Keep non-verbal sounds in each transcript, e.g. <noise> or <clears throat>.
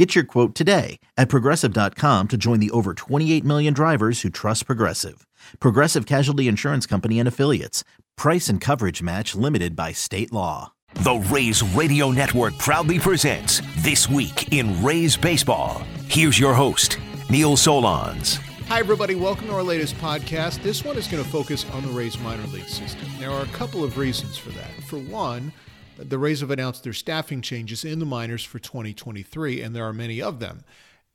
Get your quote today at progressive.com to join the over 28 million drivers who trust Progressive. Progressive Casualty Insurance Company and Affiliates. Price and coverage match limited by state law. The Rays Radio Network proudly presents This Week in Rays Baseball. Here's your host, Neil Solondz. Hi, everybody. Welcome to our latest podcast. This one is going to focus on the Rays minor league system. There are a couple of reasons for that. For one, the Rays have announced their staffing changes in the minors for 2023, and there are many of them.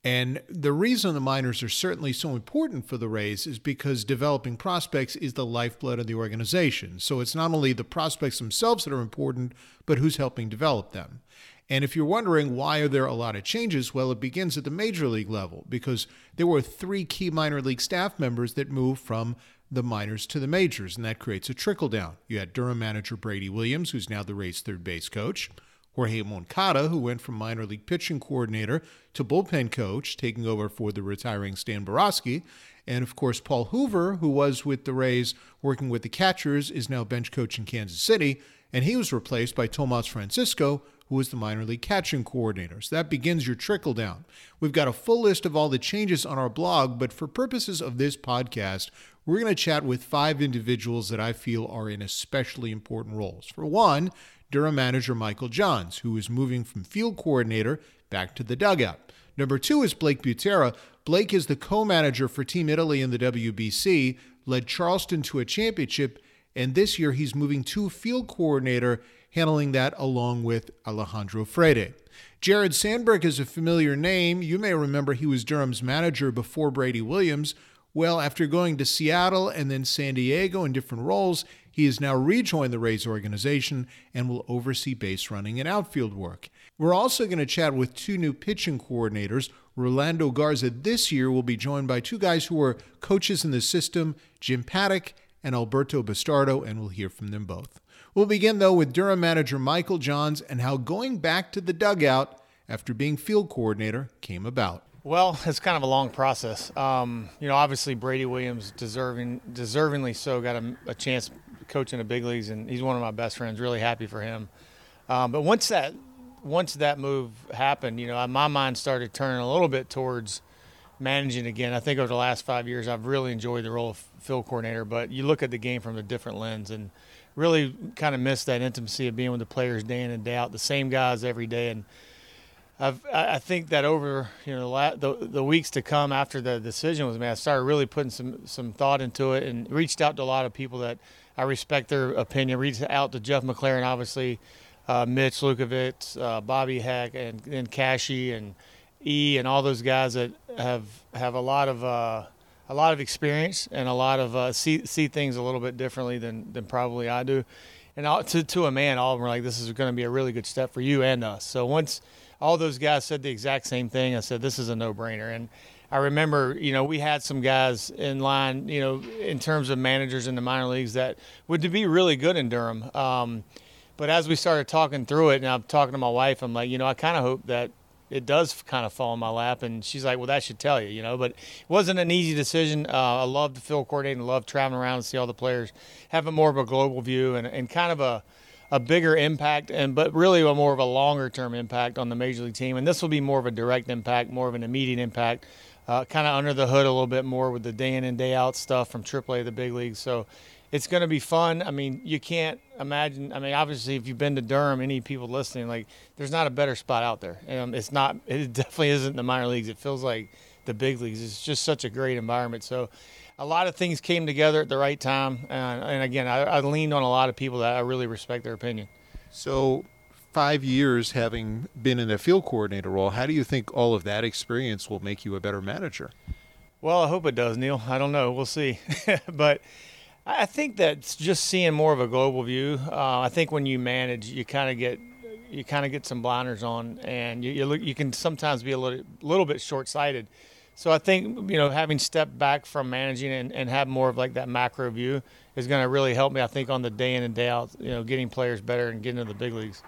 And the reason the minors are certainly so important for the Rays is because developing prospects is the lifeblood of the organization. So it's not only the prospects themselves that are important, but who's helping develop them. And if you're wondering why are there a lot of changes, well, it begins at the major league level because there were three key minor league staff members that moved from the minors to the majors, and that creates a trickle down. You had Durham manager Brady Williams, who's now the Rays' third base coach. Jorge Moncada, who went from minor league pitching coordinator to bullpen coach, taking over for the retiring Stan Boroski. And of course, Paul Hoover, who was with the Rays working with the catchers, is now bench coach in Kansas City. And he was replaced by Tomas Francisco, who was the minor league catching coordinator. So that begins your trickle down. We've got a full list of all the changes on our blog, but for purposes of this podcast, we're going to chat with five individuals that I feel are in especially important roles. For one, Durham manager Michael Johns, who is moving from field coordinator back to the dugout. Number two is Blake Butera. Blake is the co manager for Team Italy in the WBC, led Charleston to a championship, and this year he's moving to field coordinator, handling that along with Alejandro Freire. Jared Sandberg is a familiar name. You may remember he was Durham's manager before Brady Williams. Well, after going to Seattle and then San Diego in different roles, he has now rejoined the Rays organization and will oversee base running and outfield work. We're also going to chat with two new pitching coordinators. Rolando Garza this year will be joined by two guys who are coaches in the system, Jim Paddock and Alberto Bastardo, and we'll hear from them both. We'll begin, though, with Durham manager Michael Johns and how going back to the dugout after being field coordinator came about. Well, <laughs> it's kind of a long process. Um, you know, obviously Brady Williams, deserving, deservingly so, got a, a chance coaching the big leagues, and he's one of my best friends. Really happy for him. Um, but once that once that move happened, you know, my mind started turning a little bit towards managing again. I think over the last five years, I've really enjoyed the role of field coordinator. But you look at the game from a different lens, and really kind of miss that intimacy of being with the players day in and day out, the same guys every day, and I've, I think that over you know the, the weeks to come after the decision was made, I started really putting some some thought into it and reached out to a lot of people that I respect their opinion. Reached out to Jeff McLerran, obviously, uh, Mitch Lukevics, uh, Bobby Heck, and then Cashy and E and all those guys that have have a lot of uh, a lot of experience and a lot of uh, see see things a little bit differently than than probably I do. And all, to to a man, all of them were like, "This is going to be a really good step for you and us." So once all those guys said the exact same thing. I said, this is a no brainer. And I remember, you know, we had some guys in line, you know, in terms of managers in the minor leagues that would be really good in Durham. Um, but as we started talking through it, and I'm talking to my wife, I'm like, you know, I kind of hope that it does kind of fall in my lap. And she's like, well, that should tell you, you know. But it wasn't an easy decision. Uh, I love the field coordinating, love traveling around and see all the players, having more of a global view and, and kind of a – a bigger impact and but really a more of a longer term impact on the major league team. And this will be more of a direct impact more of an immediate impact uh, kind of under the hood a little bit more with the day in and day out stuff from AAA to the big leagues. So it's going to be fun. I mean you can't imagine I mean obviously if you've been to Durham any people listening like there's not a better spot out there. Um, it's not it definitely isn't the minor leagues. It feels like the big leagues it's just such a great environment so a lot of things came together at the right time. And, and again, I, I leaned on a lot of people that I really respect their opinion. So, five years having been in a field coordinator role, how do you think all of that experience will make you a better manager? Well, I hope it does, Neil. I don't know. We'll see. <laughs> but I think that's just seeing more of a global view. Uh, I think when you manage, you kind of get you kind of get some blinders on, and you you, look, you can sometimes be a little little bit short sighted So I think you know having stepped back from managing and, and have more of like that macro view is going to really help me. I think on the day in and day out, you know, getting players better and getting to the big leagues.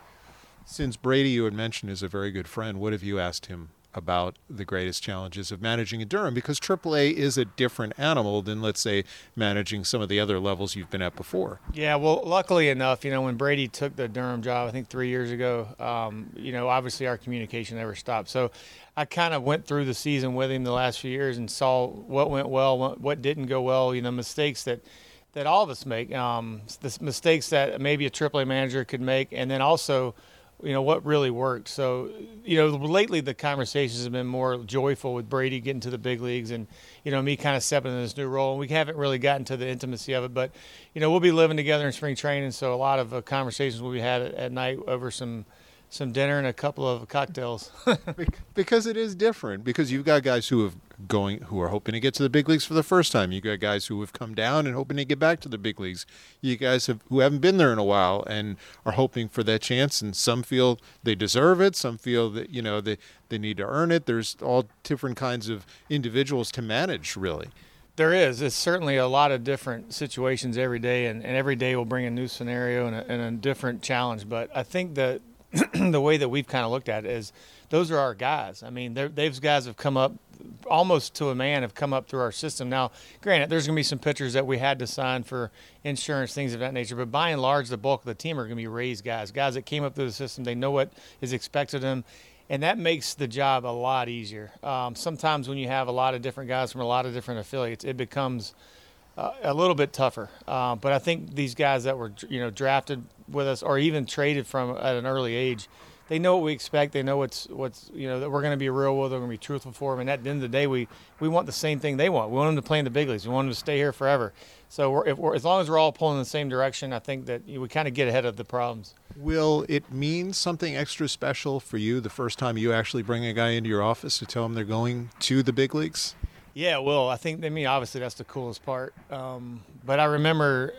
Since Brady, you had mentioned, is a very good friend, what have you asked him about the greatest challenges of managing in Durham because AAA is a different animal than, let's say, managing some of the other levels you've been at before. Yeah, well, luckily enough, you know, when Brady took the Durham job, I think three years ago, um, you know, obviously our communication never stopped. So I kind of went through the season with him the last few years and saw what went well, what didn't go well, you know, mistakes that that all of us make, um, the mistakes that maybe a AAA manager could make, and then also – you know what really worked. So, you know, lately the conversations have been more joyful with Brady getting to the big leagues, and you know me kind of stepping in this new role. And we haven't really gotten to the intimacy of it, but you know we'll be living together in spring training, so a lot of uh, conversations will be had at, at night over some some dinner and a couple of cocktails. <laughs> because it is different. Because you've got guys who have going who are hoping to get to the big leagues for the first time. You got guys who have come down and hoping to get back to the big leagues. You guys have who haven't been there in a while and are hoping for that chance. And some feel they deserve it. Some feel that you know they they need to earn it. There's all different kinds of individuals to manage, really. There is. It's certainly a lot of different situations every day, and, and every day will bring a new scenario and a, and a different challenge. But I think that <clears throat> the way that we've kind of looked at it is those are our guys. I mean, those guys have come up almost to a man have come up through our system. Now, granted, there's going to be some pitchers that we had to sign for insurance, things of that nature, but by and large, the bulk of the team are going to be raised guys, guys that came up through the system. They know what is expected of them, and that makes the job a lot easier. Um, sometimes when you have a lot of different guys from a lot of different affiliates, it becomes a little bit tougher. Uh, but I think these guys that were you know drafted with us or even traded from at an early age – they know what we expect. They know what's what's you know that we're going to be real with. Them, we're going to be truthful for them. And at the end of the day, we we want the same thing they want. We want them to play in the big leagues. We want them to stay here forever. So we're, we're, as long as we're all pulling in the same direction, I think that we kind of get ahead of the problems. Will it mean something extra special for you the first time you actually bring a guy into your office to tell them they're going to the big leagues? Yeah, well, I think I mean obviously that's the coolest part. Um, but I remember,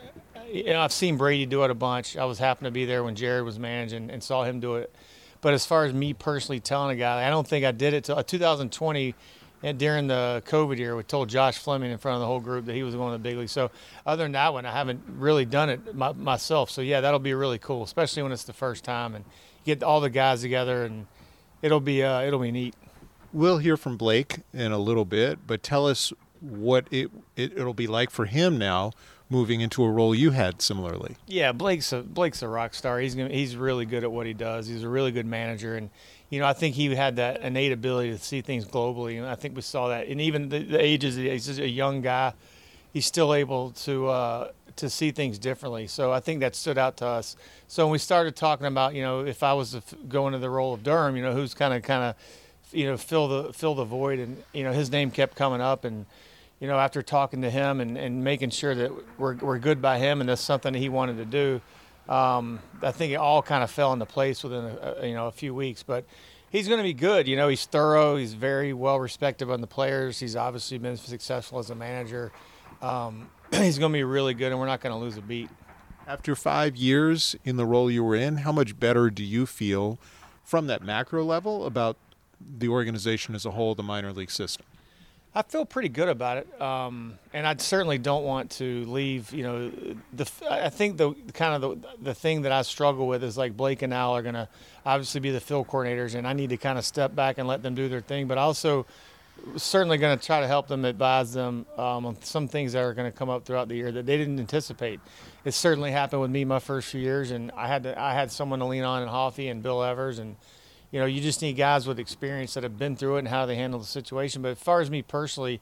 you know, I've seen Brady do it a bunch. I was happened to be there when Jared was managing and saw him do it but as far as me personally telling a guy, I don't think I did it till uh, 2020 and during the COVID year, we told Josh Fleming in front of the whole group that he was going to the big league. So other than that one, I haven't really done it my, myself. So yeah, that'll be really cool, especially when it's the first time and get all the guys together and it'll be uh, it'll be neat. We'll hear from Blake in a little bit, but tell us what it, it it'll be like for him now moving into a role you had similarly. Yeah, Blake's a Blake's a rock star. He's gonna, he's really good at what he does. He's a really good manager, and you know I think he had that innate ability to see things globally, and I think we saw that. And even the, the ages, he's just a young guy. He's still able to uh, to see things differently. So I think that stood out to us. So when we started talking about, you know, if I was going to the role of Durham, you know, who's kind of kind of, you know, fill the fill the void, and you know, his name kept coming up, and you know, after talking to him and, and making sure that we're, we're good by him and that's something that he wanted to do, um, I think it all kind of fell into place within a, a, you know a few weeks. But he's going to be good. You know, he's thorough. He's very well respected on the players. He's obviously been successful as a manager. Um, <clears throat> he's going to be really good, and we're not going to lose a beat. After five years in the role you were in, how much better do you feel from that macro level about the organization as a whole, the minor league system? I feel pretty good about it, um, and I certainly don't want to leave. You know, the I think the kind of the the thing that I struggle with is like Blake and Al are going to obviously be the field coordinators, and I need to kind of step back and let them do their thing. But also, certainly going to try to help them, advise them um, on some things that are going to come up throughout the year that they didn't anticipate. It certainly happened with me my first few years, and I had to I had someone to lean on in Hoffy and Bill Evers and you know, you just need guys with experience that have been through it and how they handle the situation. But as far as me personally,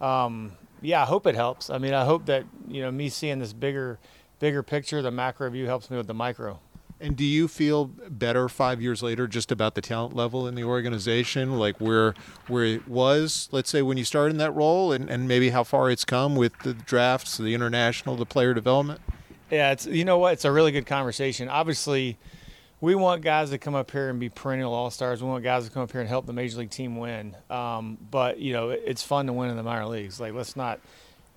um, yeah, I hope it helps. I mean, I hope that you know me seeing this bigger, bigger picture, the macro view helps me with the micro. And do you feel better five years later just about the talent level in the organization, like where where it was, let's say, when you started in that role, and, and maybe how far it's come with the drafts, the international, the player development? Yeah, it's you know what, it's a really good conversation. Obviously, we want guys to come up here and be perennial all stars. We want guys to come up here and help the major league team win. Um, but you know, it's fun to win in the minor leagues. Like let's not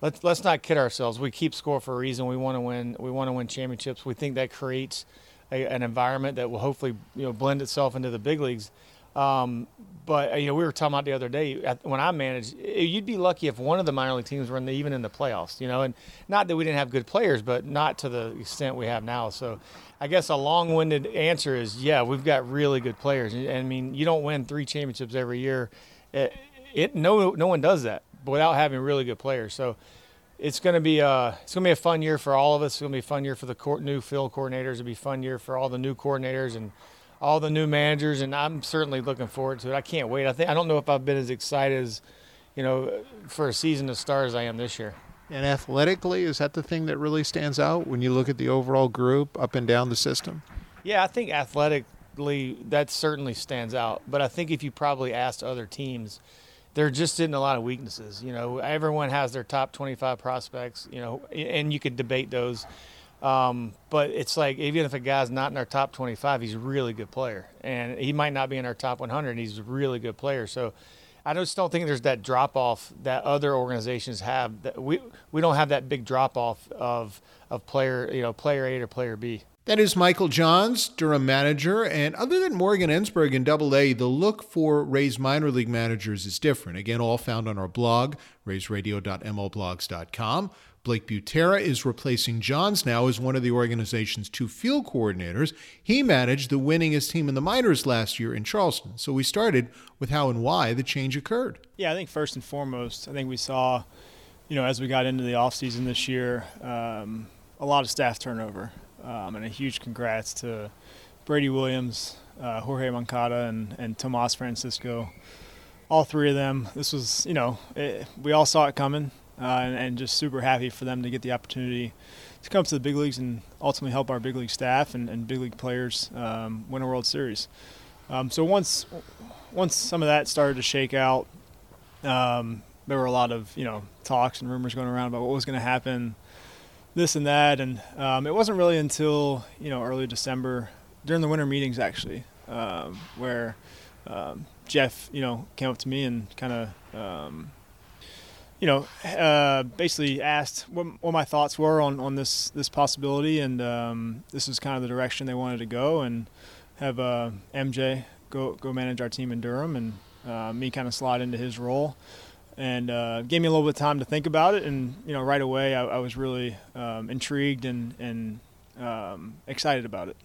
let's let's not kid ourselves. We keep score for a reason. We want to win. We want to win championships. We think that creates a, an environment that will hopefully you know blend itself into the big leagues. Um, but uh, you know, we were talking about the other day when I managed. You'd be lucky if one of the minor league teams were in the, even in the playoffs. You know, and not that we didn't have good players, but not to the extent we have now. So, I guess a long-winded answer is, yeah, we've got really good players. And I mean, you don't win three championships every year. It, it no no one does that without having really good players. So. It's to be a it's going to be a fun year for all of us. It's to be a fun year for the new field coordinators. It'll be a fun year for all the new coordinators and all the new managers, and I'm certainly looking forward to it. I can't wait. I think I don't know if I've been as excited as, you know, for a season to start as I am this year. And athletically, is that the thing that really stands out when you look at the overall group up and down the system? Yeah, I think athletically that certainly stands out. But I think if you probably asked other teams, there just isn't a lot of weaknesses. You know, everyone has their top 25 prospects. You know, and you could debate those. Um, but it's like even if a guy's not in our top 25, he's a really good player, and he might not be in our top 100. he's a really good player. So I just don't think there's that drop off that other organizations have. That we we don't have that big drop off of of player you know player A or player B. That is Michael Johns, Durham manager. And other than Morgan Ensberg in Double A, the look for Rays minor league managers is different. Again, all found on our blog, raysradio.mlblogs.com. Blake Butera is replacing Johns now as one of the organization's two field coordinators. He managed the winningest team in the minors last year in Charleston. So we started with how and why the change occurred. Yeah, I think first and foremost, I think we saw, you know, as we got into the offseason this year, um, a lot of staff turnover. Um, and a huge congrats to Brady Williams, uh, Jorge Moncada, and, and Tomas Francisco. All three of them. This was, you know, it, we all saw it coming uh, and, and, just super happy for them to get the opportunity to come to the big leagues and ultimately help our big league staff and, and big league players um, win a World Series. Um, so once once some of that started to shake out, um, there were a lot of you know talks and rumors going around about what was going to happen, this and that, and um, it wasn't really until you know early December during the winter meetings actually um, where um, Jeff you know came up to me and kind of you know, uh, basically asked what, what, my thoughts were on, on this this possibility, and um, this is kind of the direction they wanted to go, and have uh, MJ go go manage our team in Durham, and uh, me kind of slide into his role, and uh, gave me a little bit of time to think about it, and you know, right away I, I was really um, intrigued and and um, excited about it.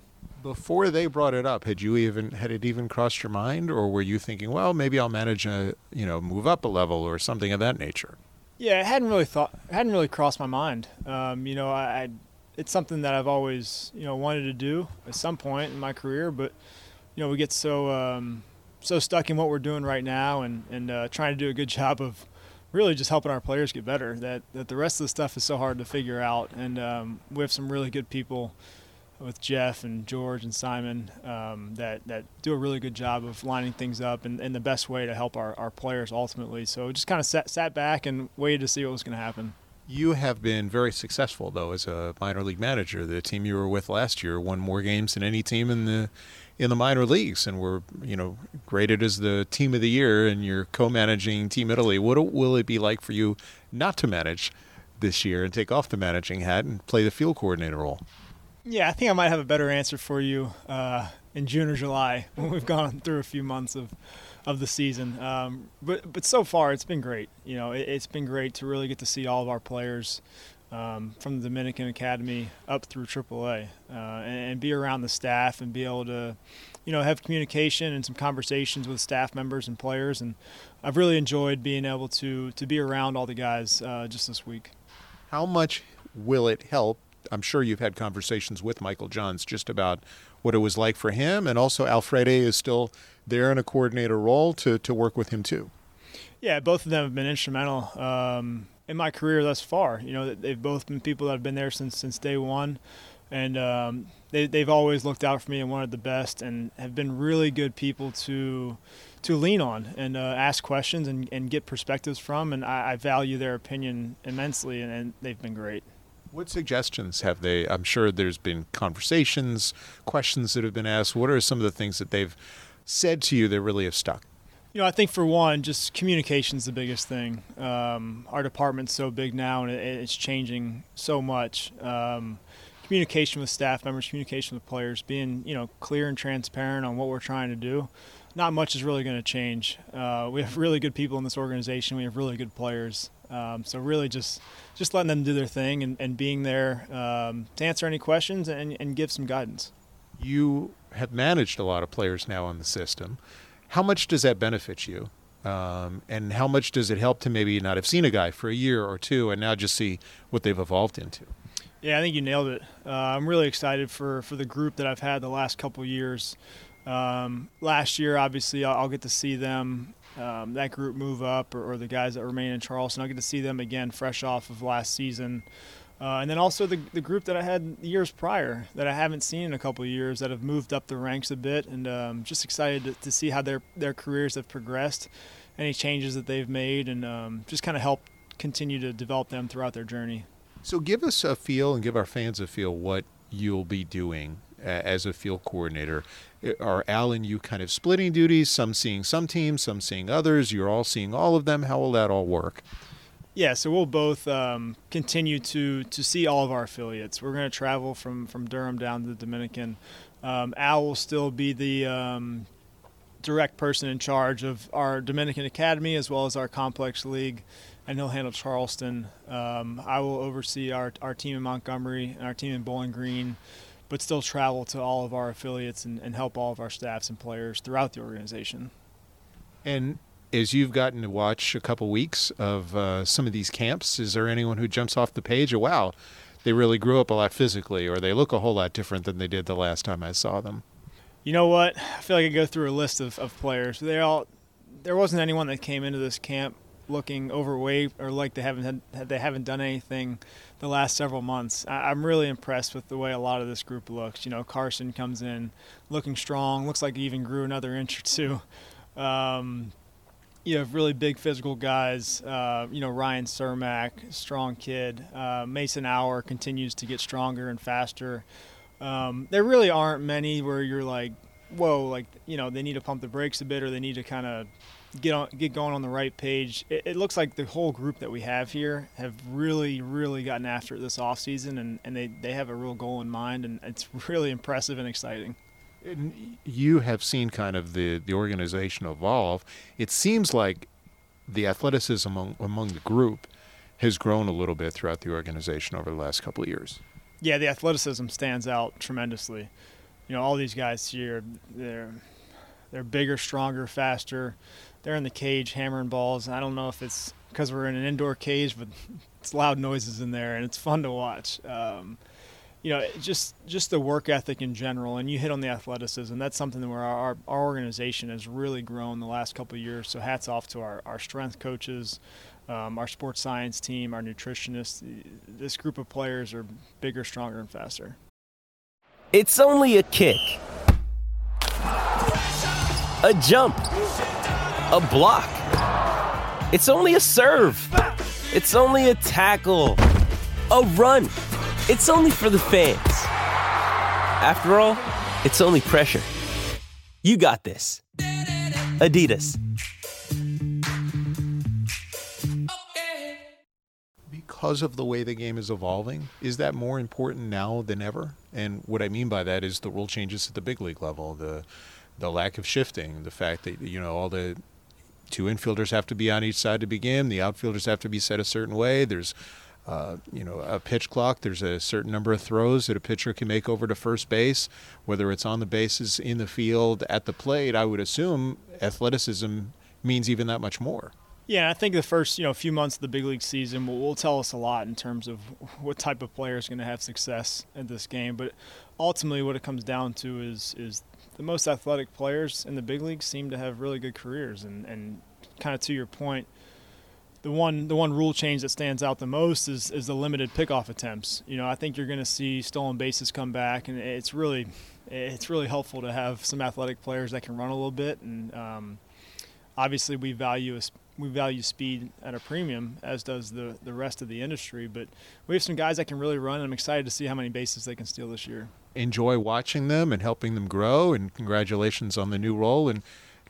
Before they brought it up, had you even had it even crossed your mind, or were you thinking, well, maybe I'll manage a you know move up a level or something of that nature? Yeah, it hadn't really thought, hadn't really crossed my mind. Um, you know, I, I, it's something that I've always, you know, wanted to do at some point in my career, but you know, we get so um, so stuck in what we're doing right now and and uh, trying to do a good <laughs> job of really just helping our players get better. That that the rest of the stuff is so hard to figure out, and um, we have some really good people with Jeff and George and Simon um, that, that do a really good job of lining things up in, in the best way to help our, our players ultimately. So just kind of sat, sat back and waited to see what was going to happen. You have been very successful though as a minor league manager. The team you were with last year won more games than any team in the in the minor leagues, and were you know graded as the team of the year. And you're co-managing Team Italy. What will it be like for you not to manage this year and take off the managing hat and play the field coordinator role? Yeah, I think I might have a better answer for you uh, in June or July <laughs> when we've gone through a few months of of the season. Um, but but so far it's been great. You know, it, has been great to really get to see all of our players um, from the Dominican Academy up through AAA uh, and, and, be around the staff and be able to, you know, have communication and some conversations with staff members and players. And I've really enjoyed being able to to be around all the guys uh, just this week. How much will it help I'm sure you've had conversations with Michael Johns just about what it was like for him, and also Al Freire is still there in a coordinator role to to work with him too. Yeah, both of them have been instrumental um, in my career thus far. You know, they've both been people that have been there since since day one, and um, they they've always looked out for me and wanted the best, and have been really good people to to lean on and uh, ask questions and, and get perspectives from. And I, I value their opinion immensely, and, and they've been great. What suggestions have they? I'm sure there's been conversations, questions that have been asked. What are some of the things that they've said to you that really have stuck? You know, I think for one, just communication is the biggest thing. Um, our department's so big now, and it, it's changing so much. Um, communication with staff members, communication with players, being you know clear and transparent on what we're trying to do. not much is really going to change. Uh, we have really good people in this organization. We have really good players. Um, so really, just just letting them do their thing and, and being there um, to answer any questions and, and give some guidance. You have managed a lot of players now in the system. How much does that benefit you? Um, and how much does it help to maybe not have seen a guy for a year or two and now just see what they've evolved into? Yeah, I think you nailed it. Uh, I'm really excited for, for the group that I've had the last couple years. Um, last year, obviously, I'll, I'll, get to see them, um, that group move up, or, or, the guys that remain in Charleston. I'll get to see them again fresh off of last season. Uh, and then also the, the group that I had years prior that I haven't seen in a couple of years that have moved up the ranks a bit, and um, just excited to, to, see how their their careers have progressed, any changes that they've made, and um, just kind of help continue to develop them throughout their journey. So give us a feel and give our fans a feel what you'll be doing as a field coordinator. Are Al and you kind of splitting duties? Some seeing some teams, some seeing others. You're all seeing all of them. How will that all work? Yeah, so we'll both um, continue to to see all of our affiliates. We're going to travel from from Durham down to the Dominican. Um, Al will still be the um, direct person in charge of our Dominican Academy as well as our complex league and he'll handle Charleston. Um, I will oversee our, our team in Montgomery and our team in Bowling Green, but still travel to all of our affiliates and, and help all of our staffs and players throughout the organization. And as you've gotten to watch a couple weeks of uh, some of these camps, is there anyone who jumps off the page? Or wow, they really grew up a lot physically, or they look a whole lot different than they did the last time I saw them? You know what? I feel like I go through a list of, of players. They all there wasn't anyone that came into this camp looking overweight or like they haven't had, they haven't done anything the last several months. I, am really impressed with the way a lot of this group looks. You know, Carson comes in looking strong, looks like he even grew another <laughs> inch or two. Um, you have really big physical guys. Uh, you know, Ryan Cermak, strong kid. Uh, Mason Auer continues to get stronger and faster. Um, there really aren't many where you're like, whoa, like you know, they need to pump the brakes a bit or they need to kind of get on get going on the right page. It, it, looks like the whole group that we have here have really, really gotten after it this off season, and, and they, they have a real goal in mind, and it's <laughs> really impressive and exciting. And you have seen kind of the, the organization evolve. It seems like the athleticism among, among the group has grown a little bit throughout the organization over the last couple of years. Yeah, the athleticism stands out tremendously. You know, all these guys here, they're they're bigger, stronger, faster they're in the cage hammering balls. I don't know if it's because we're in an indoor cage, but <laughs> it's loud noises in there and it's fun to watch. Um, you know, just just the work ethic in general, and you hit on the athleticism. That's something where our, our organization has really grown the last couple years. So hats off to our, our strength coaches, um, our sports science team, our nutritionists. This group of players are bigger, stronger, and faster. It's only a kick, a jump a block. It's only a serve. It's only a tackle. A run. It's only for the fans. After all, it's only pressure. You got this. Adidas. Because of the way the game is evolving, is that more important now than ever? And what I mean by that is the rule changes at the big league level, the the lack of shifting, the fact that you know all the two infielders have to be on each side to begin. The outfielders have to be set a certain way. There's uh, you know, a pitch clock. There's a certain number of throws that a pitcher can make over to first base, whether it's on the bases, in the field, at the plate. I would assume athleticism means even that much more. Yeah, I think the first you know few months of the big league season will, will tell us a lot in terms of what type of player is going to have success in this game. But ultimately, what it comes down to is is the most athletic players in the big leagues seem to have really good careers. And, and kind of to your point, the one the one rule change that stands out the most is is the limited pickoff attempts. You know, I think you're going to see stolen bases come back, and it's really it's really helpful to have some athletic players that can run a little bit. And um, obviously, we value we value speed at a premium, as does the the rest of the industry. But we have some guys that can really run. And I'm excited to see how many bases they can steal this year enjoy watching them and helping them grow. And congratulations on the new role, and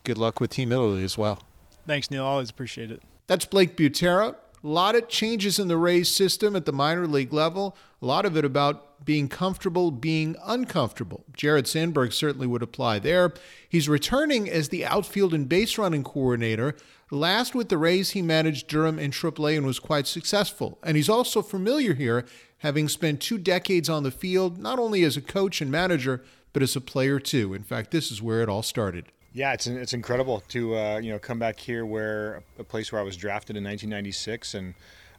good luck with Team Italy as well. Thanks, Neil. Always appreciate it. That's Blake Butera, A lot of changes in the Rays system at the minor league level, a lot of it about being comfortable being uncomfortable. Jared Sandberg certainly would apply there. He's returning as the outfield and base running coordinator. Last with the Rays, he managed Durham and AAA and was quite successful. And he's also familiar here, having spent two decades on the field, not only as a coach and manager, but as a player too. In fact, this is where it all started. Yeah, it's it's incredible to uh, you know come back here where a place where I was drafted in 1996, and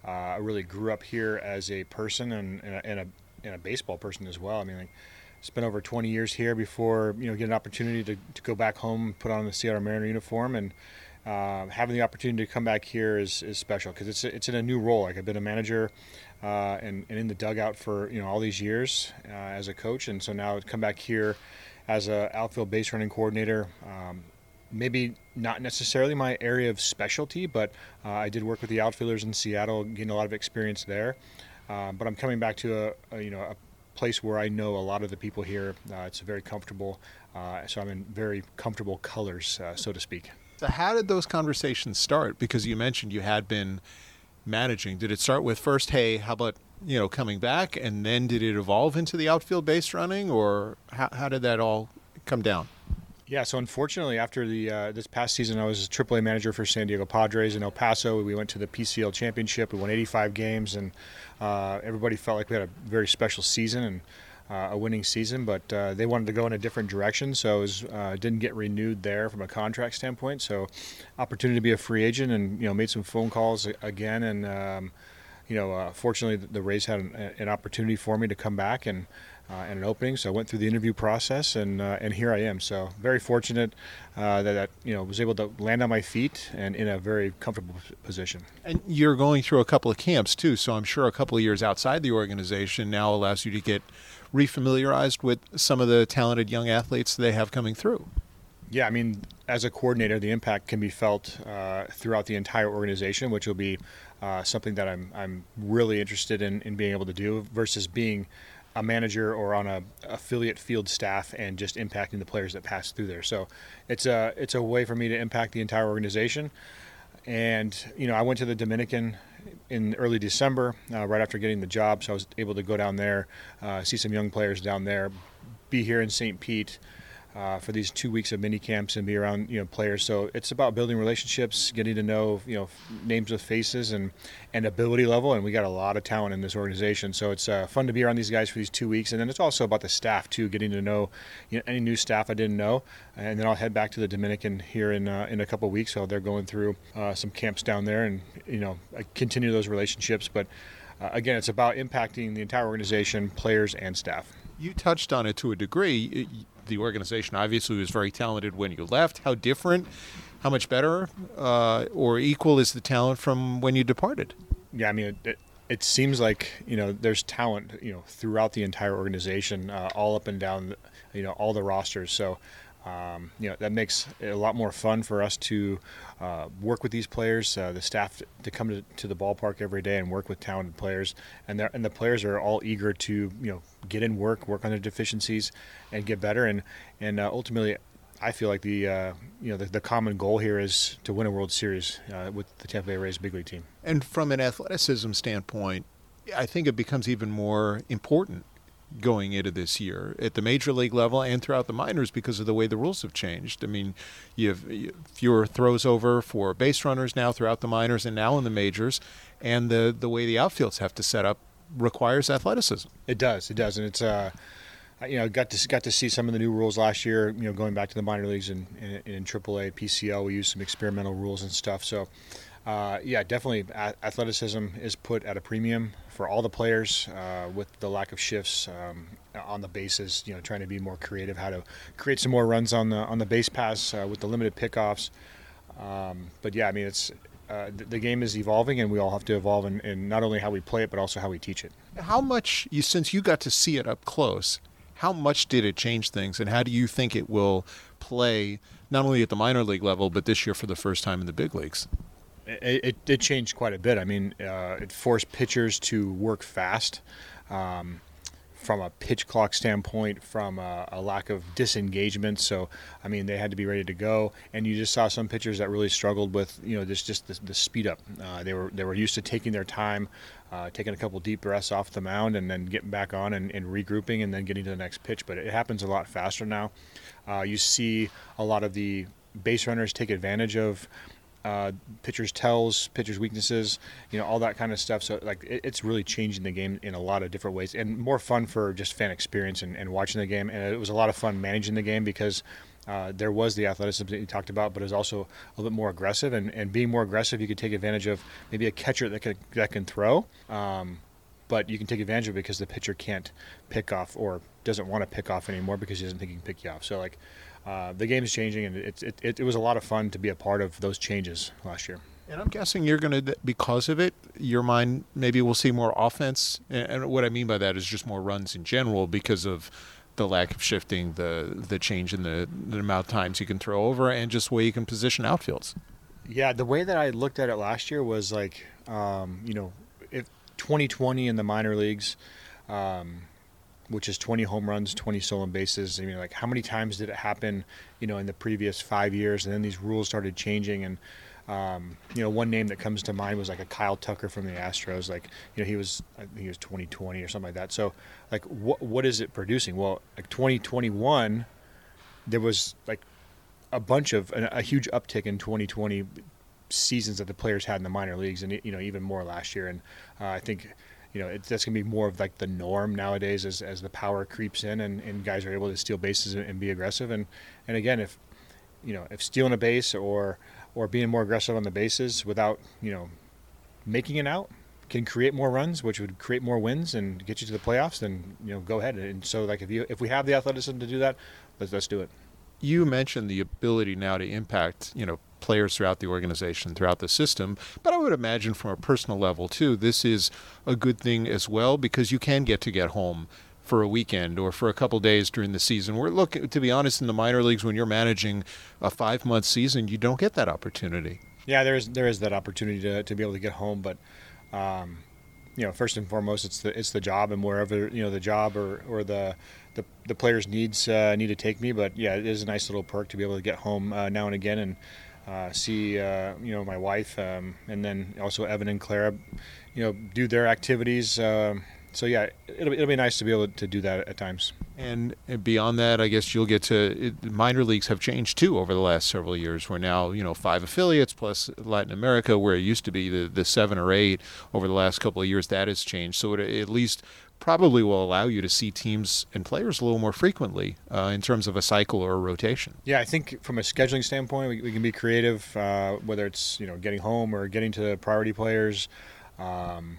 uh, I really grew up here as a person and, and, a, and, a, and a baseball person as well. I mean, like, spent over 20 years here before you know get an opportunity to, to go back home, put on the Seattle Mariner uniform, and uh, having the opportunity to come back here is, is special because it's it's in a new role. Like I've been a manager uh, and, and in the dugout for you know all these years uh, as a coach, and so now to come back here as a outfield base running coordinator. Um, maybe not necessarily my area of specialty, but uh, I did work with the outfielders in Seattle, getting a lot of experience there. Uh, but I'm coming back to a, a, you know a place where I know a lot of the people here. Uh, it's very comfortable, uh, so I'm in very comfortable colors, uh, so to speak. So how did those conversations start? Because you mentioned you had been managing. Did it start with first, hey, how about you know coming back, and then did it evolve into the outfield base running, or how, how did that all come down? Yeah, so unfortunately, after the uh, this past season, I was a AAA manager for San Diego Padres in El Paso. We went to the PCL championship. We won 85 games, and uh, everybody felt like we had a very special season and uh, a winning season. But uh, they wanted to go in a different direction, so it was, uh, didn't get renewed there from a contract standpoint. So, opportunity to be a free agent, and you know, made some phone calls again, and um, you know, uh, fortunately, the Rays had an, an opportunity for me to come back and uh, and an opening. So I went through the interview process, and uh, and here I am. So very fortunate uh, that, that you know was able to land on my feet and in a very comfortable position. And you're going through a couple of camps too, so I'm sure a couple of years outside the organization now allows you to get refamiliarized with some of the talented young athletes they have coming through. Yeah, I mean, as a coordinator, the impact can be felt uh, throughout the entire organization, which will be uh, something that I'm I'm really interested in, in being able to do versus being a manager or on a affiliate field staff and just impacting the players that pass through there. So it's a it's a way for me to impact the entire organization. And you know, I went to the Dominican in early December, uh, right after getting the job, so I was able to go down there, uh, see some young players down there, be here in St. Pete uh, for these two weeks of mini camps and be around you know players. So it's about building relationships, getting to know you know names with faces and and ability level. And we got a lot of talent in this organization. So it's uh, fun to be around these guys for these two weeks. And then it's also about the staff too, getting to know you know, any new staff I didn't know. And then I'll head back to the Dominican here in uh, in a couple weeks. So they're going through uh, some camps down there, and you know continue those relationships. But uh, again, it's about impacting the entire organization, players, and staff. You touched on it to a degree the organization obviously was very talented when you left. How different, how much better uh, or equal is the talent from when you departed? Yeah, I mean, it, it, seems like you know there's talent you know throughout the entire organization, uh, all up and down, you know, all the rosters. So um, you know that makes it a lot more fun for us to uh, work with these players, uh, the staff to come to, to, the ballpark every day and work with talented players, and and the players are all eager to you know get in work, work on their deficiencies, and get better. And and uh, ultimately, I feel like the uh, you know the, the, common goal here is to win a World Series uh, with the Tampa Bay Rays big league team. And from an athleticism standpoint, I think it becomes even more important going into this year at the major league level and throughout the minors because of the way the rules have changed. I mean, you have fewer throws over for base runners now throughout the minors and now in the majors, and the the way the outfields have to set up requires athleticism. It does. It does, and it's uh, you know, got to got to see some of the new rules last year. You know, going back to the minor leagues and in, in, AAA, PCL, we used some experimental rules and stuff. So uh, yeah, definitely athleticism is put at a premium for all the players uh, with the lack of shifts um, on the bases. You know, trying to be more creative, how to create some more runs on the on the base pass uh, with the limited pickoffs. Um, but yeah, I mean, it's uh, the, the, game is evolving, and we all have to evolve in, in, not only how we play it, but also how we teach it. How much, you, since you got to see it up close, how much did it change things, and how do you think it will play not only at the minor league level, but this year for the first time in the big leagues? It, it did change quite a bit. I mean, uh, it forced pitchers to work fast. Um, from a pitch clock standpoint, from a, a, lack of disengagement. So, I mean, they had to be ready to go. And you just saw some pitchers that really struggled with, you know, just just the, the speed up. Uh, they were they were used to taking their time, uh, taking a couple deep breaths off the mound, and then getting back on and, and, regrouping, and then getting to the next pitch. But it happens a lot faster now. Uh, you see a lot of the base runners take advantage of uh, pitchers' tells, pitchers' weaknesses, you know, all that kind of stuff. So like it, it's really changing the game in a lot of different ways, and more fun for just fan experience and, and watching the game. And it was a lot of fun managing the game because. Uh, there was the athleticism that you talked about, but it was also a little bit more aggressive. And, and being more aggressive, you could take advantage of maybe a catcher that can, that can throw, um, but you can take advantage of it because the pitcher can't pick off or doesn't want to pick off anymore because he doesn't think he can pick you off. So like uh, the game is changing, and it, it, it, it was a lot of fun to be a part of those changes last year. And I'm guessing you're going to, because of it, your mind maybe we'll see more offense. And what I mean by that is just more runs in general because of the lack of shifting, the the change in the, the amount of times you can throw over, and just the way you can position outfields. Yeah, the way that I looked at it last year was like, um, you know, if 2020 in the minor leagues, um, which is 20 home runs, 20 stolen bases. I mean, like how many times did it happen, you know, in the previous five years? And then these rules started changing. And, um, you know, one name that comes to mind was like a Kyle Tucker from the Astros. Like, you know, he was, I think he was 2020 or something like that. So, like, what what is it producing? Well, like 2021, there was like a bunch of a, a huge uptick in 2020 seasons that the players had in the minor leagues, and you know, even more last year. And uh, I think you know, it, that's going to be more of like the norm nowadays as, as the power creeps in and, and guys are able to steal bases and, and be aggressive. And, and again, if, you know, if stealing a base or, or being more aggressive on the bases without, you know, making it out can create more runs, which would create more wins and get you to the playoffs, then, you know, go ahead. And so like if you, if we have the athleticism to do that, let's, let's do it. You mentioned the ability now to impact, you know, players throughout the organization, throughout the system. But I would imagine from a personal level, too, this is a good thing as well because you can get to get home for a weekend or for a couple days during the season. We're looking, to be honest, in the minor leagues, when you're managing a five month season, you don't get that opportunity. Yeah, there is there is that opportunity to, to be able to get home, but um, you know, first and foremost, it's the it's the job and wherever you know the job or, or the the, the players needs uh, need to take me. But yeah, it is a nice little perk to be able to get home uh, now and again and uh, see uh, you know my wife, um, and then also Evan and Clara, you know, do their activities. Um, so yeah, it'll, it'll be nice to be able to do that at times. And beyond that, I guess you'll get to it, minor leagues have changed too over the last several years. We're now you know five affiliates plus Latin America, where it used to be the, the seven or eight. Over the last couple of years, that has changed. So it at least probably will allow you to see teams and players a little more frequently uh, in terms of a cycle or a rotation. Yeah, I think from a scheduling standpoint, we, we can be creative, uh, whether it's you know getting home or getting to priority players. Um,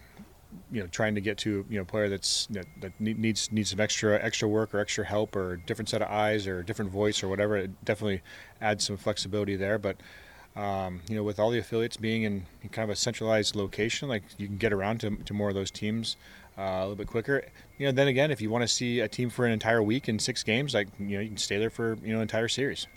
you know, trying to get to you know a player that's that, that needs needs some extra extra work or extra help or different set of eyes or different voice or whatever. It definitely adds some flexibility there, but. Um, you know, with all the affiliates being in kind of a centralized location, like you can get around to, to more of those teams uh, a little bit quicker. You know, then again, if you want to see a team for an entire week in six games, like you know, you can stay there for you know entire series.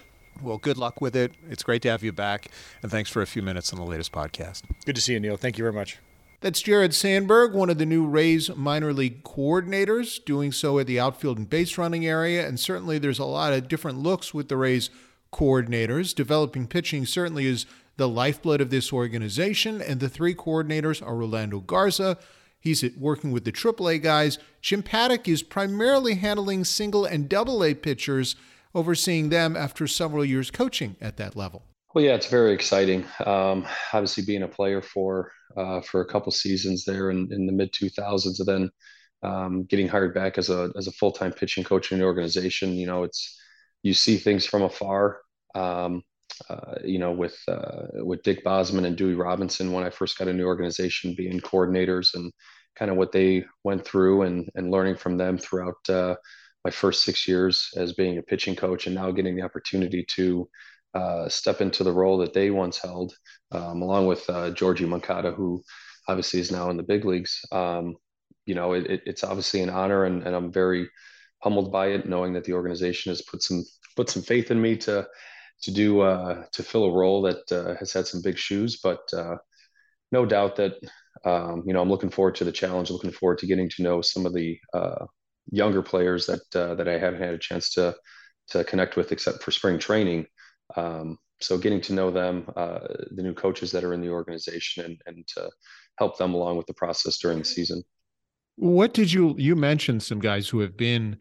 Well, good luck with it. It's great to have you back, and thanks for a few minutes on the latest podcast. Good to see you, Neil. Thank you very much. That's Jared Sandberg, one of the new Rays minor league coordinators, doing so at the outfield and base running area. And certainly there's a lot of different looks with the Rays coordinators. Developing pitching certainly is the lifeblood of this organization, and the three coordinators are Rolando Garza, He's working with the AAA guys. Jim Paddock is primarily handling single and double A pitchers, overseeing them after several years coaching at that level. Well, yeah, it's very exciting. Um, obviously, being a player for uh, for a couple seasons there in, in the mid 2000s, and then um, getting hired back as a as a full time pitching coach in the organization. You know, it's you see things from afar. Um, uh, you know, with uh, with Dick Bosman and Dewey Robinson when I first got a new organization, being coordinators and kind of what they went through and and learning from them throughout uh, my first six years as being a pitching coach, and now getting the opportunity to uh, step into the role that they once held, um, along with uh, Georgie Moncada, who obviously is now in the big leagues. Um, you know, it, it, it's obviously an honor, and, and I'm very humbled by it, knowing that the organization has put some put some faith in me to to do uh, to fill a role that uh, has had some big shoes, but uh, no doubt that um, you know I'm looking forward to the challenge. Looking forward to getting to know some of the uh, younger players that uh, that I haven't had a chance to to connect with except for spring training. Um, so getting to know them, uh, the new coaches that are in the organization, and and to help them along with the process during the season. What did you you mentioned some guys who have been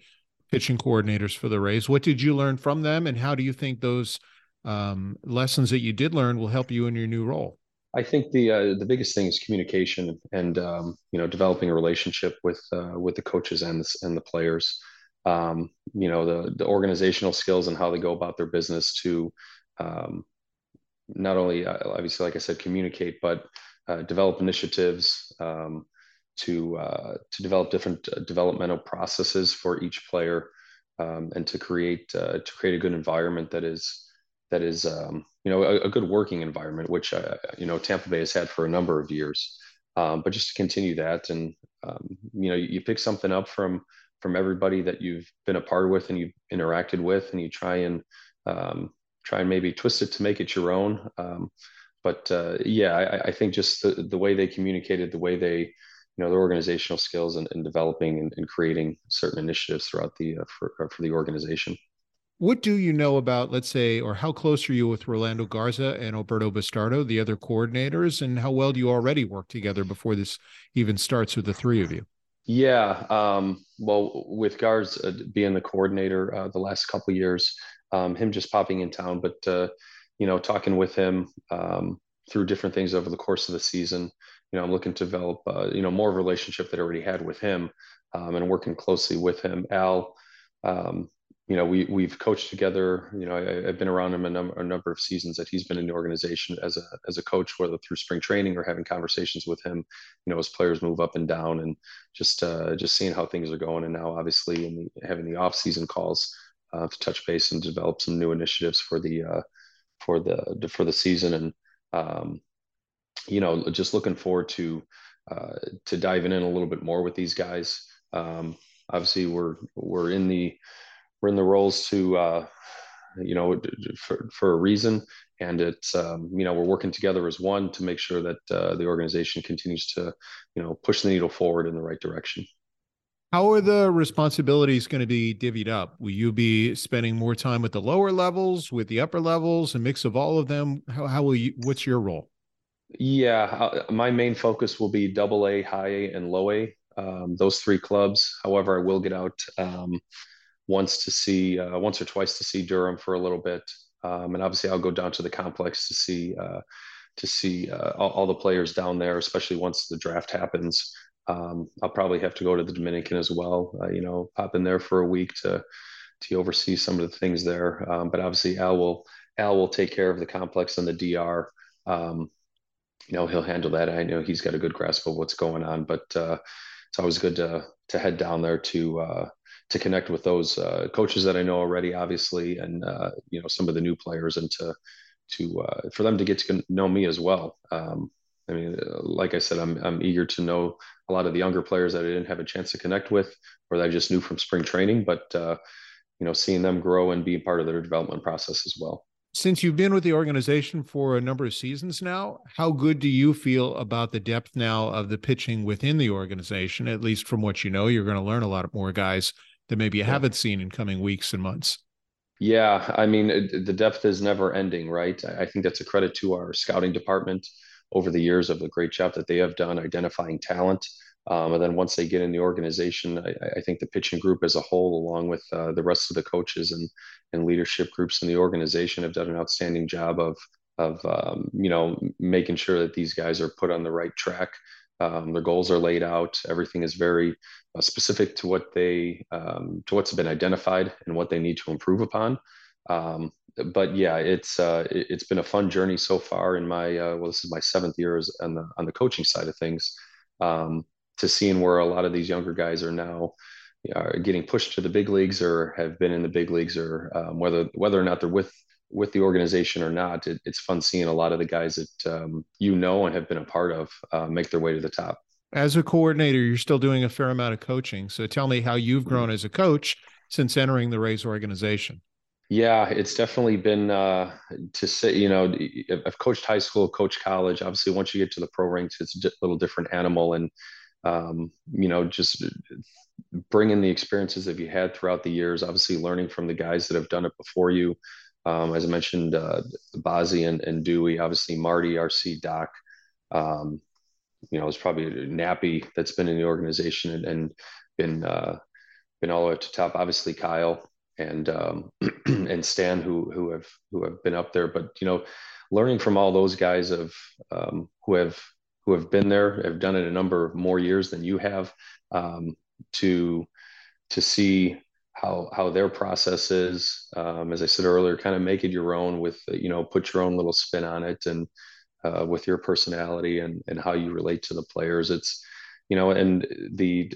pitching coordinators for the Rays? What did you learn from them, and how do you think those um, lessons that you did learn will help you in your new role? I think the uh, the biggest thing is communication and um, you know developing a relationship with uh, with the coaches and the, and the players. Um, you know the the organizational skills and how they go about their business to um, not only uh, obviously like I said communicate but uh, develop initiatives um, to uh, to develop different uh, developmental processes for each player um, and to create to create a good environment that is that is um, you know a, a, good working environment, which uh, you know Tampa Bay has had for a number of years. Um, but just to continue that, and um, you know, you, you, pick something up from from everybody that you've been a part with and you've interacted with, and you try and um, try and maybe twist it to make it your own. Um, but uh, yeah, I, I, think just the, the way they communicated, the way they, you know, their organizational skills and, and developing and, and, creating certain initiatives throughout the uh, for, for the organization. What do you know about, let's say, or how close are you with Rolando Garza and Alberto Bastardo, the other coordinators, and how well do you already work together before this even starts with the three of you? Yeah, um, well, with Garza uh, being the coordinator uh, the last couple years, um, him just popping in town, but uh, you know, talking with him um, through different things over the course of the season. You know, I'm looking to develop, uh, you know, more of a relationship that I already had with him, um, and working closely with him. Al, um, you know, we we've coached together. You know, I, have been around him a number, a number of seasons that he's been in the organization as a as a coach, whether through spring training or having conversations with him. You know, as players move up and down, and just uh, just seeing how things are going. And now, obviously, in the, having the off season calls uh, to touch base and develop some new initiatives for the uh, for the for the season, and um, you know, just looking forward to uh, to diving in a little bit more with these guys. Um, obviously, we're we're in the we're in the roles to uh, you know for, for a reason. And it's um, you know we're working together as one to make sure that uh, the organization continues to you know push the needle forward in the right direction. How are the responsibilities going to be divvied up? Will you be spending more time with the lower levels with the upper levels a mix of all of them? How, how will you what's your role yeah my main focus will be double a high a and low a um, those three clubs however i will get out um, once to see uh, once or twice to see Durham for a little bit, um, and obviously I'll go down to the complex to see uh, to see uh, all, all, the players down there, especially once the draft happens. Um, I'll probably have to go to the Dominican as well. Uh, you know, pop in there for a week to to oversee some of the things there. Um, but obviously Al will Al will take care of the complex and the DR. Um, you know, he'll handle that. I know he's got a good grasp of what's going on, but uh, it's always good to to head down there to uh, to connect with those uh, coaches that I know already, obviously, and uh, you know some of the new players, and to to uh, for them to get to know me as well. Um, I mean, like I said, I'm I'm eager to know a lot of the younger players that I didn't have a chance to connect with, or that I just knew from spring training, but uh, you know, seeing them grow and be part of their development process as well. Since you've been with the organization for a number of seasons now, how good do you feel about the depth now of the pitching within the organization? At least from what you know, you're going to learn a lot more guys that maybe you yeah. haven't seen in coming weeks and months? Yeah, I mean, the depth is never ending, right? I think that's a credit to our scouting department over the years of the great job that they have done identifying talent. Um, and then once they get in the organization, I, I, think the pitching group as a whole, along with uh, the rest of the coaches and, and leadership groups in the organization, have done an outstanding job of of um, you know making sure that these guys are put on the right track. Um, their goals are laid out. Everything is very uh, specific to what they um, to what's been identified and what they need to improve upon. Um, but yeah, it's uh, it, has been a fun journey so far. In my uh, well, this is my seventh year on the on the coaching side of things. To seeing where a lot of these younger guys are now are getting pushed to the big leagues or have been in the big leagues or um, whether whether or not they're with with the organization or not, it, it's fun seeing a lot of the guys that um, you know and have been a part of uh, make their way to the top. As a coordinator, you're still doing a fair amount of coaching. So tell me how you've mm-hmm. grown as a coach since entering the Rays organization. Yeah, it's definitely been uh, to say, you know, I've coached high school, coached college. Obviously, once you get to the pro ranks, it's a little different animal. And, um, you know, just bringing the experiences that you had throughout the years, obviously learning from the guys that have done it before you. Um, as I mentioned, uh, Bazzi and, and Dewey, obviously Marty, RC, Doc. Um, you know, it's probably Nappy that's been in the organization and, and been uh, been all the way up to top. Obviously Kyle and um, <clears throat> and Stan who who have who have been up there. But you know, learning from all those guys of um, who have who have been there, have done it a number of more years than you have, um, to to see how how their process is. Um, as I said earlier, kind of make it your own with you know put your own little spin on it and uh, with your personality and and how you relate to the players. It's you know, and the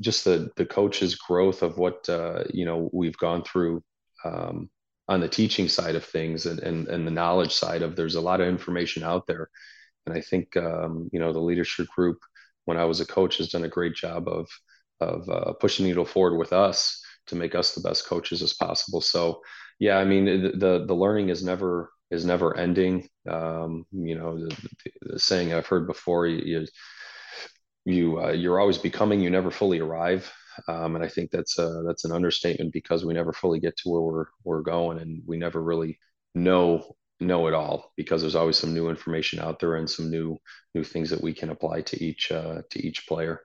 just the the coach's growth of what uh, you know we've gone through um, on the teaching side of things and, and and the knowledge side of there's a lot of information out there, and I think um, you know the leadership group when I was a coach has done a great job of of uh, pushing the needle forward with us to make us the best coaches as possible. So yeah, I mean the the, learning is never is never ending. Um, you know the, the, saying I've heard before you, you uh, you're always becoming you never fully arrive um, and i think that's uh, that's an understatement because we never fully get to where we're we're going and we never really know know it all because there's always some new information out there and some new new things that we can apply to each uh, to each player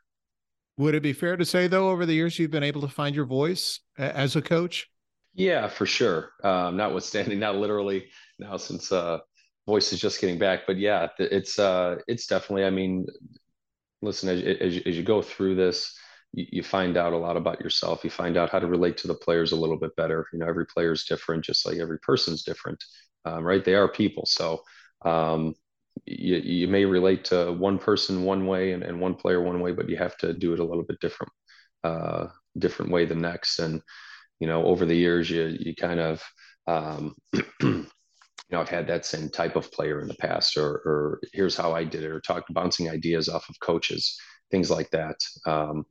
would it be fair to say though over the years you've been able to find your voice as a coach yeah for sure um, notwithstanding <laughs> not literally now since uh voice is just getting back but yeah it's uh it's definitely i mean listen, as, as, as you go through this, you, you, find out a lot about yourself. You find out how to relate to the players a little bit better. You know, every player is different, just like every person's different, um, right? They are people. So um, you, you may relate to one person one way and, and one player one way, but you have to do it a little bit different, uh, different way the next. And, you know, over the years, you, you kind of, um, <clears throat> you know, I've had that same type of player in the past, or, or here's how I did it, or talked bouncing ideas off of coaches, things like that. Um,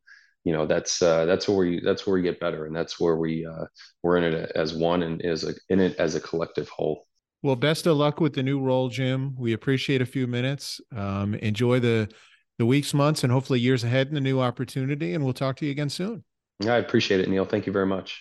you know, that's uh, that's where we that's where we get better, and that's where we uh, we're in it as one and as a in it as a collective whole. Well, best of luck with the new role, Jim. We appreciate a few minutes. Um, enjoy the the weeks, months, and hopefully years ahead in the new opportunity. And we'll talk to you again soon. I appreciate it, Neil. Thank you very much.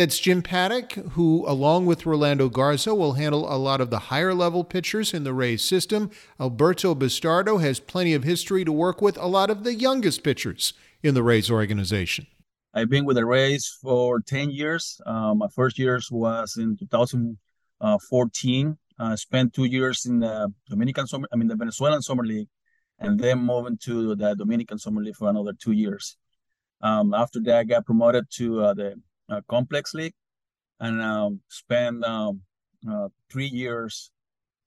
That's Jim Paduch, who, along with Rolando Garza, will handle a lot of the higher level pitchers in the Rays system. Alberto Bastardo has plenty of history to work with a lot of the youngest pitchers in the Rays organization. I've been with the Rays for 10 years. Uh, my first years was in 2014. I spent two years in the Dominican Summer, I mean the Venezuelan Summer League, and then moving to the Dominican Summer League for another two years. Um, after that, I got promoted to uh, the uh, complex league and um, spent um, uh, three years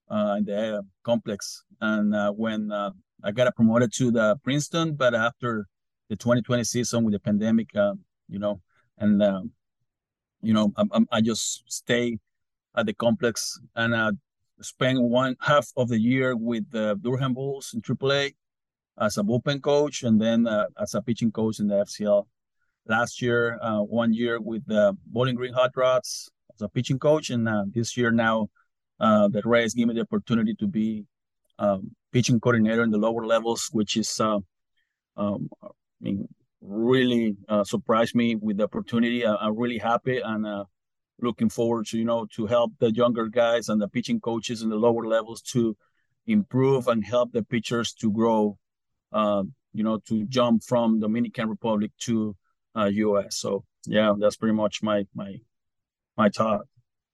uh, in the complex. And uh, when uh, I got promoted to the Princeton, but after the 2020 season with the pandemic, uh, you know, and um, you know, I, I, just stay at the complex and uh, spend one half of the year with the Durham Bulls in AAA as a bullpen coach, and then as a pitching coach in the FCL last year, uh, one year with the Bowling Green Hot Rods as a pitching coach, and uh, this year now uh, the Rays give me the opportunity to be um, pitching coordinator in the lower levels, which is uh, um, I mean really uh, surprised me with the opportunity. I, am really happy and uh, looking forward to you know to help the younger guys and the pitching coaches in the lower levels to improve and help the pitchers to grow. you know, to jump from Dominican Republic to uh, US. So yeah, that's pretty much my my my talk.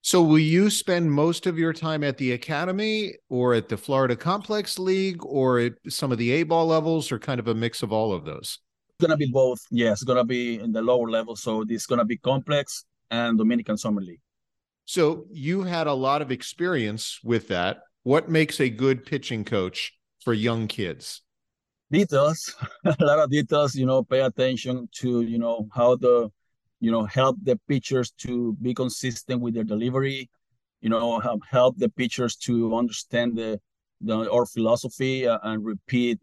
So will you spend most of your time at the academy or at the Florida Complex League or at some of the A ball levels or kind of a mix of all of those? It's gonna be both. Yeah, it's gonna be in the lower level. So it's gonna be complex and Dominican Summer League. So you had a lot of experience with that. What makes a good pitching coach for young kids? Details, <laughs> a lot of details. You know, pay attention to you know how the you know help the pitchers to be consistent with their delivery. You know, help help the pitchers to understand the the our philosophy uh, and repeat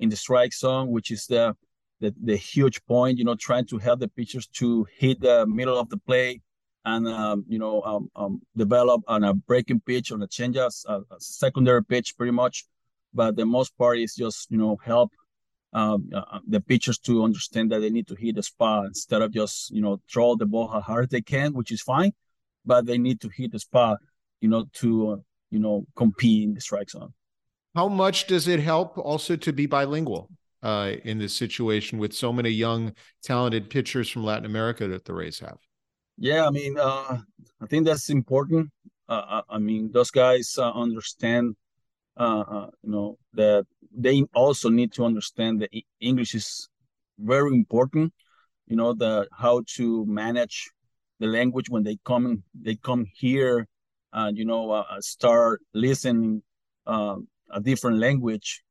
in the strike zone, which is the, the the huge point. You know, trying to help the pitchers to hit the middle of the play and um, you know um, um, develop on a breaking pitch on a change a, a secondary pitch, pretty much. But the most part is just you know help um, uh, the pitchers to understand that they need to hit the spot instead of just you know throw the ball how hard they can, which is fine, but they need to hit the spot, you know, to uh, you know compete in the strike zone. How much does it help also to be bilingual uh, in this situation with so many young, talented pitchers from Latin America that the Rays have? Yeah, I mean, uh, I think that's important. Uh, I mean, those guys uh, understand uh, you know that they also need to understand that English is very important. You know the how to manage the language when they come they come here and you know uh, start listening uh, a different language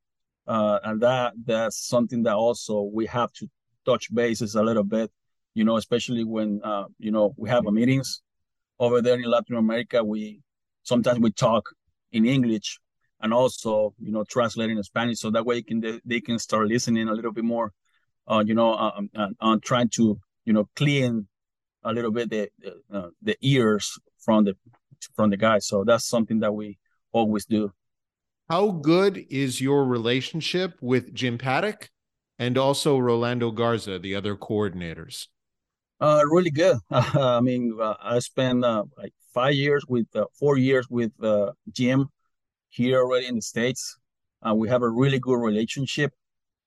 uh, and that that's something that also we have to touch bases a little bit you know especially when uh, you know we have meetings over there in latin america we sometimes we talk in english and also you know translating in Spanish so that way can they, can start listening a little bit more uh, you know uh, um, uh, trying to you know clean a little bit the uh, the ears from the from the guys so that's something that we always do. How good is your relationship with Jim Paduch and also Rolando Garza the other coordinators? Uh really good. <laughs> I mean uh, I spent uh, like five years with uh, four years with uh, Jim here already in the States. Uh, we have a really good relationship.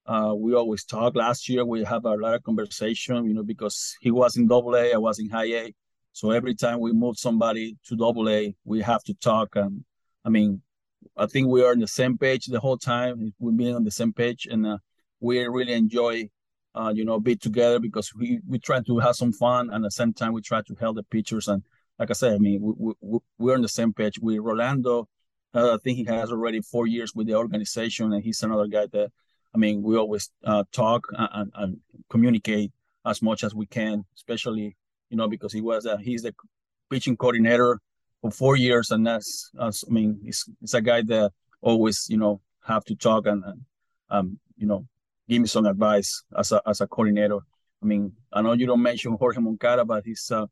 Uh, we always talk. Last year, we have a lot of conversation, you know, because he was in double A, I was in high A. So every time we move somebody to double A, we have to talk. And I mean, I think we are on the same page the whole time. We've been on the same page and uh, we really enjoy, uh, you know, be together because we, we try to have some fun and at the same time we try to help the pitchers. And like I said, I mean, we, we, we're on the same page. We Rolando, I think he has already four years with the organization, and he's another guy that, I mean, we always uh, talk and, and, communicate as much as we can, especially, you know, because he was uh, he's the pitching coordinator for four years, and that's, that's I mean, he's, he's a guy that always, you know, have to talk and, and um, you know, give me some advice as a as a coordinator. I mean, I know you don't mention Jorge Moncada, but he's uh,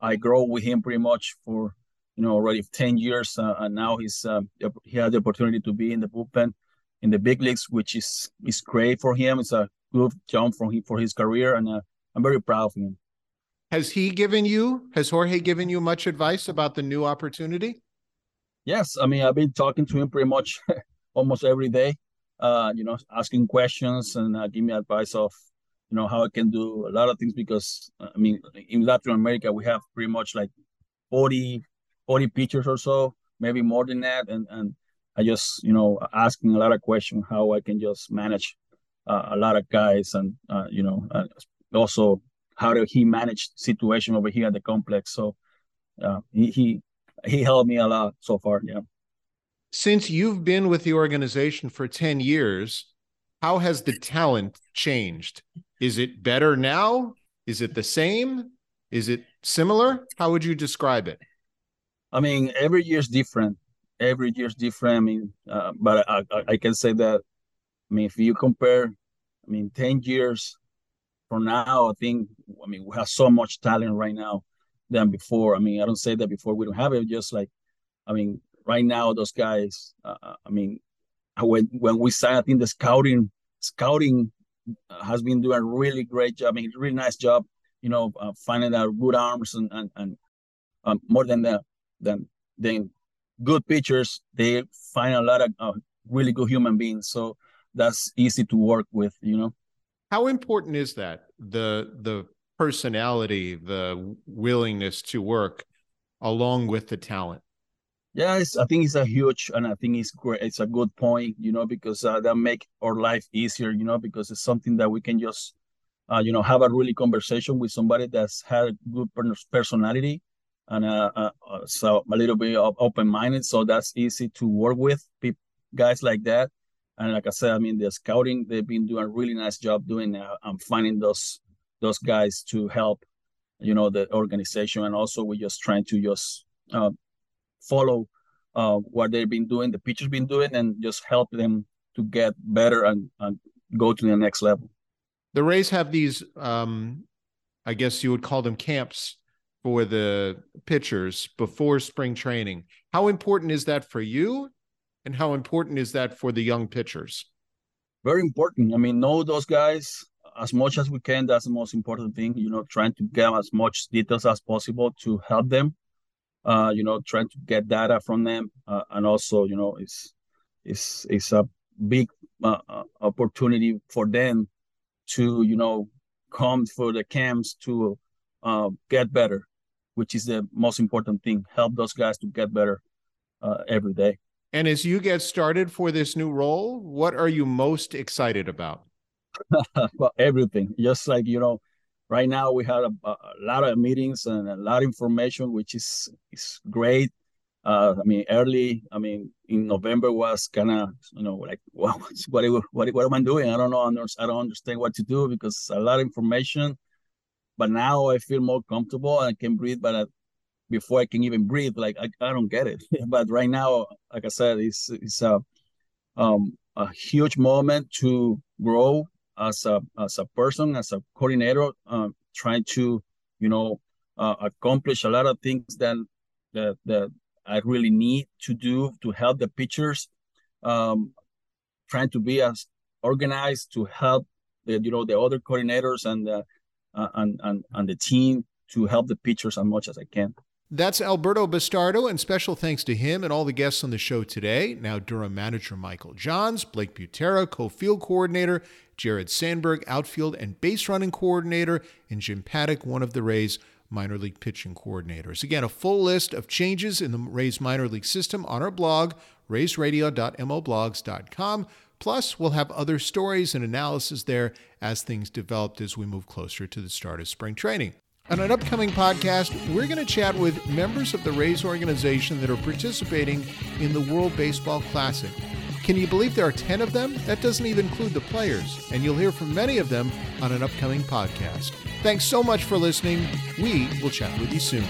I grow with him pretty much for you know already 10 years uh, and now he's uh, he had the opportunity to be in the bullpen in the big leagues which is is great for him. It's a good jump for him for his career and uh, i'm very proud of him. Has he given you has jorge given you much advice about the new opportunity? Yes i mean i've been talking to him pretty much <laughs> almost every day uh you know asking questions and uh, give me advice of you know how i can do a lot of things because i mean in latin america we have pretty much like 40 40 pitchers or so, maybe more than that. And and I just you know asking a lot of questions how I can just manage uh, a lot of guys and uh, you know uh, also how do he manage situation over here at the complex. So uh, he he he helped me a lot so far. Yeah. Since you've been with the organization for 10 years, how has the talent changed? Is it better now? Is it the same? Is it similar? How would you describe it? I mean, every year is different. Every year is different. I mean, uh, but I, I, I, can say that. I mean, if you compare, I mean, ten years from now, I think. I mean, we have so much talent right now than before. I mean, I don't say that before we don't have it. Just like, I mean, right now those guys. Uh, uh I mean, when when we signed, I think the scouting scouting has been doing a really great job. I mean, really nice job. You know, uh, finding out good arms and and and um, more than that than than good pitchers. They find a lot of uh, really good human beings, so that's easy to work with. You know, how important is that the the personality, the willingness to work, along with the talent? Yeah, I think it's a huge, and I think it's great. It's a good point, you know, because uh, that make our life easier, you know, because it's something that we can just, uh, you know, have a really conversation with somebody that's had a good personality and uh, uh, uh, so a little bit of open minded. So that's easy to work with guys like that. And like I said, I mean, the scouting they've been doing a really nice job doing. I'm finding those those guys to help, you know, the organization, and also we're just trying to just uh, follow uh, what they've been doing, the pitchers been doing, and just help them to get better and, and go to the next level. The Rays have these, um, I guess you would call them camps for the pitchers before spring training. How important is that for you? And how important is that for the young pitchers? Very important. I mean, know those guys as much as we can. That's the most important thing. You know, trying to get as much details as possible to help them. Uh, you know, trying to get data from them, uh, and also, you know, it's it's it's a big uh, uh opportunity for them to, you know, come for the camps to uh, get better which is the most important thing. Help those guys to get better uh, every day. And as you get started for this new role, what are you most excited about? <laughs> well, everything. Just like you know, right now we had a, a, lot of meetings and a lot of information, which is is great. Uh, I mean, early. I mean, in November was kind of you know like well, <laughs> what what what am I doing? I don't know. I don't understand what to do because a lot of information but now I feel more comfortable and I can breathe. But uh, before I can even breathe, like I, I don't get it. but right now, like I said, it's it's a um, a huge moment to grow as a as a person, as a coordinator, uh, trying to you know uh, accomplish a lot of things that that that I really need to do to help the pitchers. Um, trying to be as organized to help the you know the other coordinators and the uh, and, and, and the team to help the pitchers as much as I can. That's Alberto Bastardo, and special thanks to him and all the guests on the show today. Now, Durham manager Michael Johns, Blake Butera, co field coordinator, Jared Sandberg, outfield and base running coordinator, and Jim Paduch, one of the Rays' minor league pitching coordinators. Again, a full list of changes in the Rays minor league system on our blog, raysradio.mlblogs.com. Plus, we'll have other stories and analysis there as things developed as we move closer to the start of spring training. On an upcoming podcast, we're going to chat with members of the Rays organization that are participating in the World Baseball Classic. Can you believe there are 10 of them? That doesn't even include the players, and you'll hear from many of them on an upcoming podcast. Thanks so much for listening. We will chat with you soon.